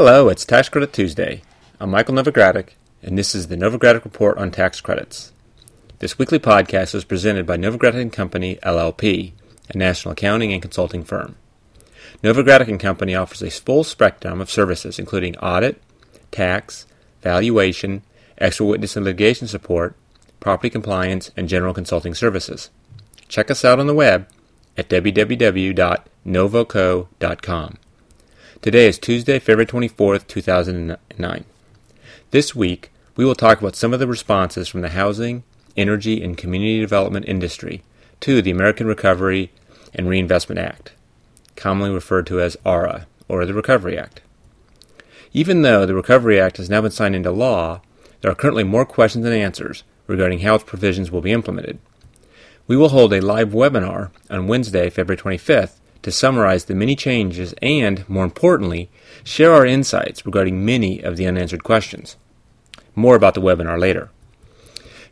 Hello, it's Tax Credit Tuesday. I'm Michael Novogradac, and this is the Novogradac Report on Tax Credits. This weekly podcast is presented by Novogradac & Company, LLP, a national accounting and consulting firm. Novogradac & Company offers a full spectrum of services including audit, tax, valuation, expert witness and litigation support, property compliance, and general consulting services. Check us out on the web at www.novoco.com. Today is Tuesday, February 24th, 2009. This week, we will talk about some of the responses from the housing, energy, and community development industry to the American Recovery and Reinvestment Act, commonly referred to as ARA, or the Recovery Act. Even though the Recovery Act has now been signed into law, there are currently more questions than answers regarding how its provisions will be implemented. We will hold a live webinar on Wednesday, February 25th to summarize the many changes and, more importantly, share our insights regarding many of the unanswered questions. More about the webinar later.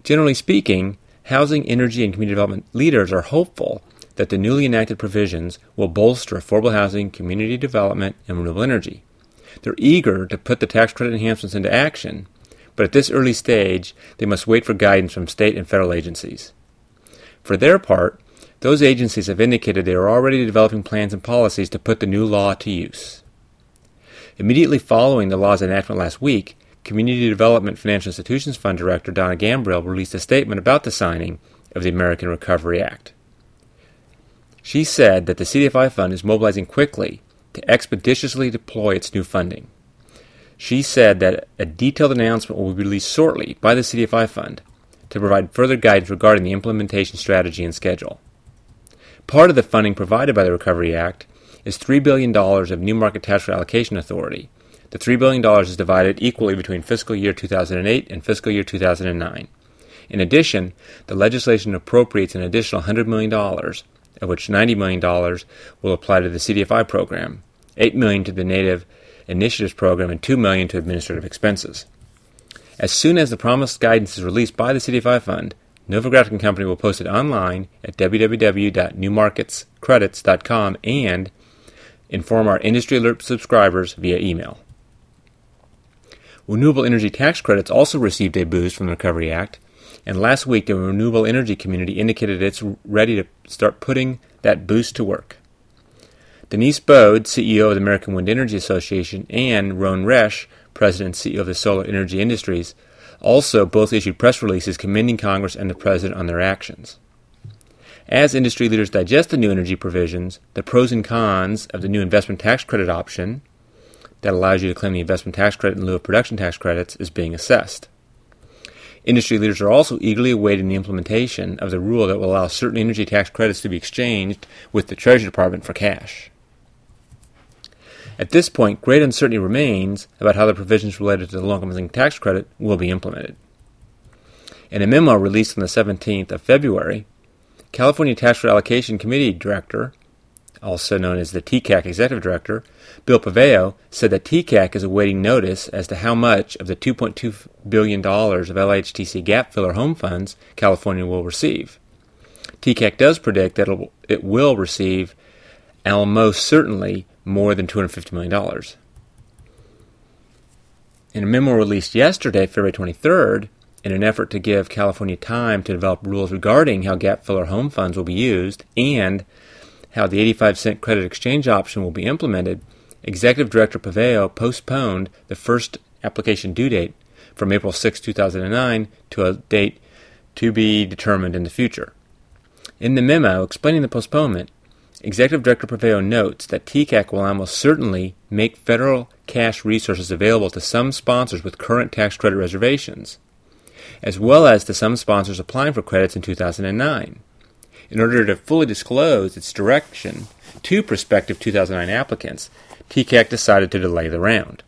Generally speaking, housing, energy, and community development leaders are hopeful that the newly enacted provisions will bolster affordable housing, community development, and renewable energy. They're eager to put the tax credit enhancements into action, but at this early stage, they must wait for guidance from state and federal agencies. For their part, those agencies have indicated they are already developing plans and policies to put the new law to use. Immediately following the law's enactment last week, Community Development Financial Institutions Fund Director Donna Gambrell released a statement about the signing of the American Recovery Act. She said that the CDFI fund is mobilizing quickly to expeditiously deploy its new funding. She said that a detailed announcement will be released shortly by the CDFI fund to provide further guidance regarding the implementation strategy and schedule. Part of the funding provided by the Recovery Act is $3 billion of new market tax allocation authority. The $3 billion is divided equally between fiscal year 2008 and fiscal year 2009. In addition, the legislation appropriates an additional $100 million, of which $90 million will apply to the CDFI program, 8 million to the Native Initiatives Program, and 2 million to administrative expenses. As soon as the promised guidance is released by the CDFI Fund, Novogradac & Company will post it online at www.newmarketscredits.com and inform our industry alert subscribers via email. Renewable energy tax credits also received a boost from the Recovery Act, and last week the renewable energy community indicated it's ready to start putting that boost to work. Denise Bode, CEO of the American Wind Energy Association, and Rhone Resch, President and CEO of the Solar Energy Industries, also, both issued press releases commending Congress and the President on their actions. As industry leaders digest the new energy provisions, the pros and cons of the new investment tax credit option that allows you to claim the investment tax credit in lieu of production tax credits is being assessed. Industry leaders are also eagerly awaiting the implementation of the rule that will allow certain energy tax credits to be exchanged with the Treasury Department for cash. At this point, great uncertainty remains about how the provisions related to the low income tax credit will be implemented. In a memo released on the 17th of February, California Tax Credit Allocation Committee Director, also known as the TCAC Executive Director, Bill Pavão, said that TCAC is awaiting notice as to how much of the $2.2 billion of LIHTC gap filler home funds California will receive. TCAC does predict that it will receive almost certainly more than $250 million. In a memo released yesterday, February 23rd, in an effort to give California time to develop rules regarding how gap filler home funds will be used and how the 85 cent credit exchange option will be implemented, Executive Director Pavão postponed the first application due date from April 6, 2009 to a date to be determined in the future. In the memo explaining the postponement, Executive Director Pavão notes that TCAC will almost certainly make federal cash resources available to some sponsors with current tax credit reservations, as well as to some sponsors applying for credits in 2009. In order to fully disclose its direction to prospective 2009 applicants, TCAC decided to delay the round.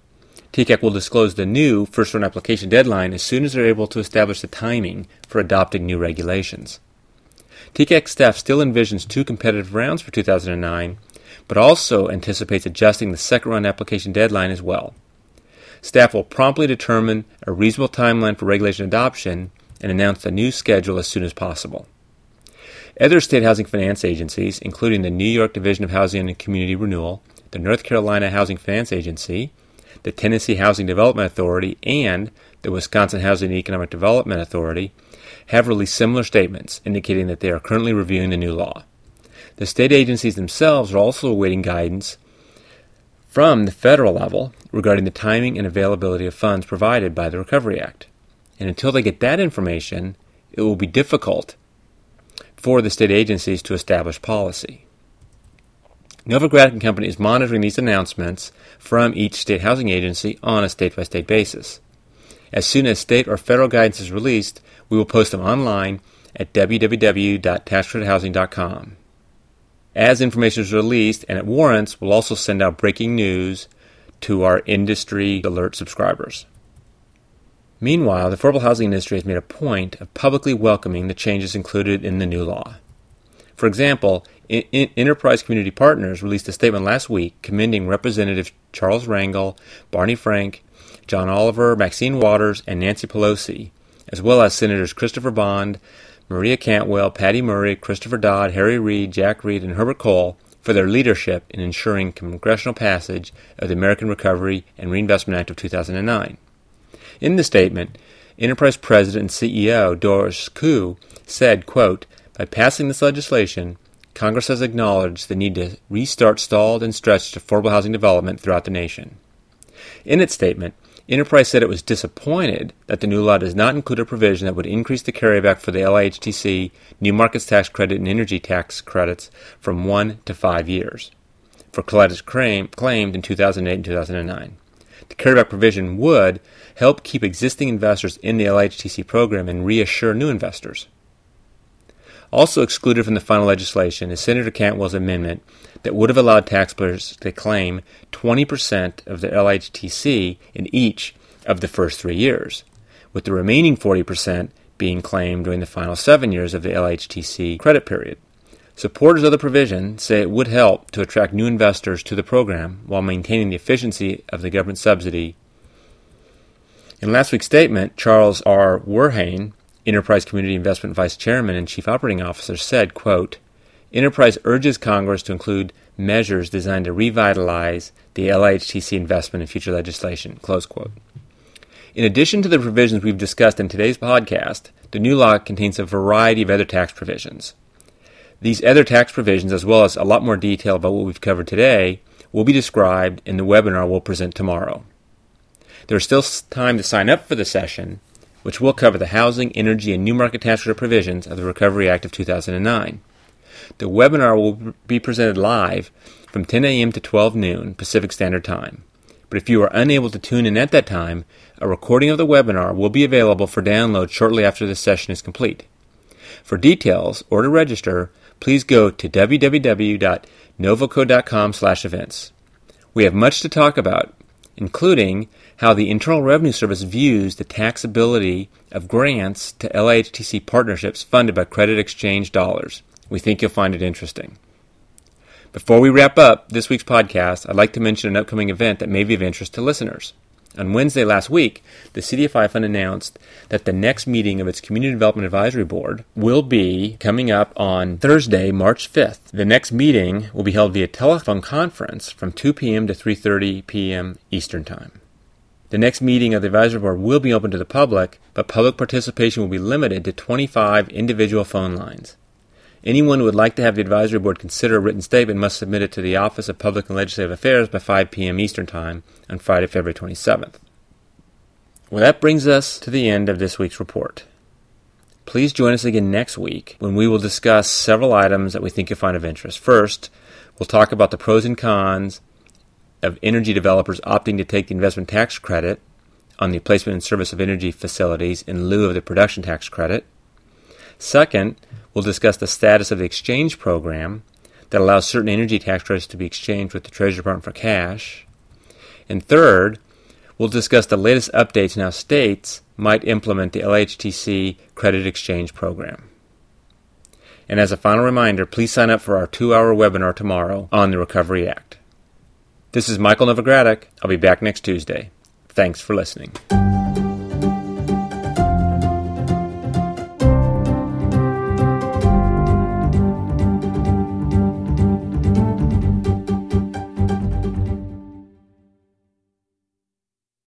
TCAC will disclose the new first round application deadline as soon as they're able to establish the timing for adopting new regulations. TCAC staff still envisions two competitive rounds for 2009, but also anticipates adjusting the second round application deadline as well. Staff will promptly determine a reasonable timeline for regulation adoption and announce the new schedule as soon as possible. Other state housing finance agencies, including the New York Division of Housing and Community Renewal, the North Carolina Housing Finance Agency, the Tennessee Housing Development Authority and the Wisconsin Housing and Economic Development Authority have released similar statements indicating that they are currently reviewing the new law. The state agencies themselves are also awaiting guidance from the federal level regarding the timing and availability of funds provided by the Recovery Act. And until they get that information, it will be difficult for the state agencies to establish policy. Novogradac and Company is monitoring these announcements from each state housing agency on a state by state basis. As soon as state or federal guidance is released, we will post them online at www.taxcredithousing.com. As information is released and it warrants, we'll also send out breaking news to our industry alert subscribers. Meanwhile, the affordable housing industry has made a point of publicly welcoming the changes included in the new law. For example, Enterprise Community Partners released a statement last week commending Representatives Charles Rangel, Barney Frank, John Olver, Maxine Waters, and Nancy Pelosi, as well as Senators Christopher Bond, Maria Cantwell, Patty Murray, Christopher Dodd, Harry Reid, Jack Reed, and Herbert Kohl for their leadership in ensuring congressional passage of the American Recovery and Reinvestment Act of 2009. In the statement, Enterprise President and CEO Doris Koo said, quote, By passing this legislation, Congress has acknowledged the need to restart stalled and stretched affordable housing development throughout the nation. In its statement, Enterprise said it was disappointed that the new law does not include a provision that would increase the carryback for the LIHTC, New Markets Tax Credit, and Energy Tax credits from one to five years for credits claimed in 2008 and 2009. The carryback provision would help keep existing investors in the LIHTC program and reassure new investors. Also excluded from the final legislation is Senator Cantwell's amendment that would have allowed taxpayers to claim 20% of their LIHTC in each of the first three years, with the remaining 40% being claimed during the final seven years of the LIHTC credit period. Supporters of the provision say it would help to attract new investors to the program while maintaining the efficiency of the government subsidy. In last week's statement, Charles R. Werhane, Enterprise Community Investment Vice Chairman and Chief Operating Officer, said, quote, Enterprise urges Congress to include measures designed to revitalize the LIHTC investment in future legislation. Close quote. In addition to the provisions we've discussed in today's podcast, the new law contains a variety of other tax provisions. These other tax provisions, as well as a lot more detail about what we've covered today, will be described in the webinar we'll present tomorrow. There is still time to sign up for the session, which will cover the housing, energy, and new market tax credit provisions of the Recovery Act of 2009. The webinar will be presented live from 10 a.m. to 12 noon Pacific Standard Time. But if you are unable to tune in at that time, a recording of the webinar will be available for download shortly after the session is complete. For details or to register, please go to www.novoco.com/events. We have much to talk about, including how the Internal Revenue Service views the taxability of grants to LIHTC partnerships funded by credit exchange dollars. We think you'll find it interesting. Before we wrap up this week's podcast, I'd like to mention an upcoming event that may be of interest to listeners. On Wednesday last week, the CDFI Fund announced that the next meeting of its Community Development Advisory Board will be coming up on Thursday, March 5th. The next meeting will be held via telephone conference from 2 p.m. to 3:30 p.m. Eastern Time. The next meeting of the advisory board will be open to the public, but public participation will be limited to 25 individual phone lines. Anyone who would like to have the advisory board consider a written statement must submit it to the Office of Public and Legislative Affairs by 5 p.m. Eastern Time on Friday, February 27th. Well, that brings us to the end of this week's report. Please join us again next week when we will discuss several items that we think you'll find of interest. First, we'll talk about the pros and cons of energy developers opting to take the investment tax credit on the placement and service of energy facilities in lieu of the production tax credit. Second, we'll discuss the status of the exchange program that allows certain energy tax credits to be exchanged with the Treasury Department for cash. And third, we'll discuss the latest updates and how states might implement the LIHTC credit exchange program. And as a final reminder, please sign up for our two hour webinar tomorrow on the Recovery Act. This is Michael Novogradac. I'll be back next Tuesday. Thanks for listening.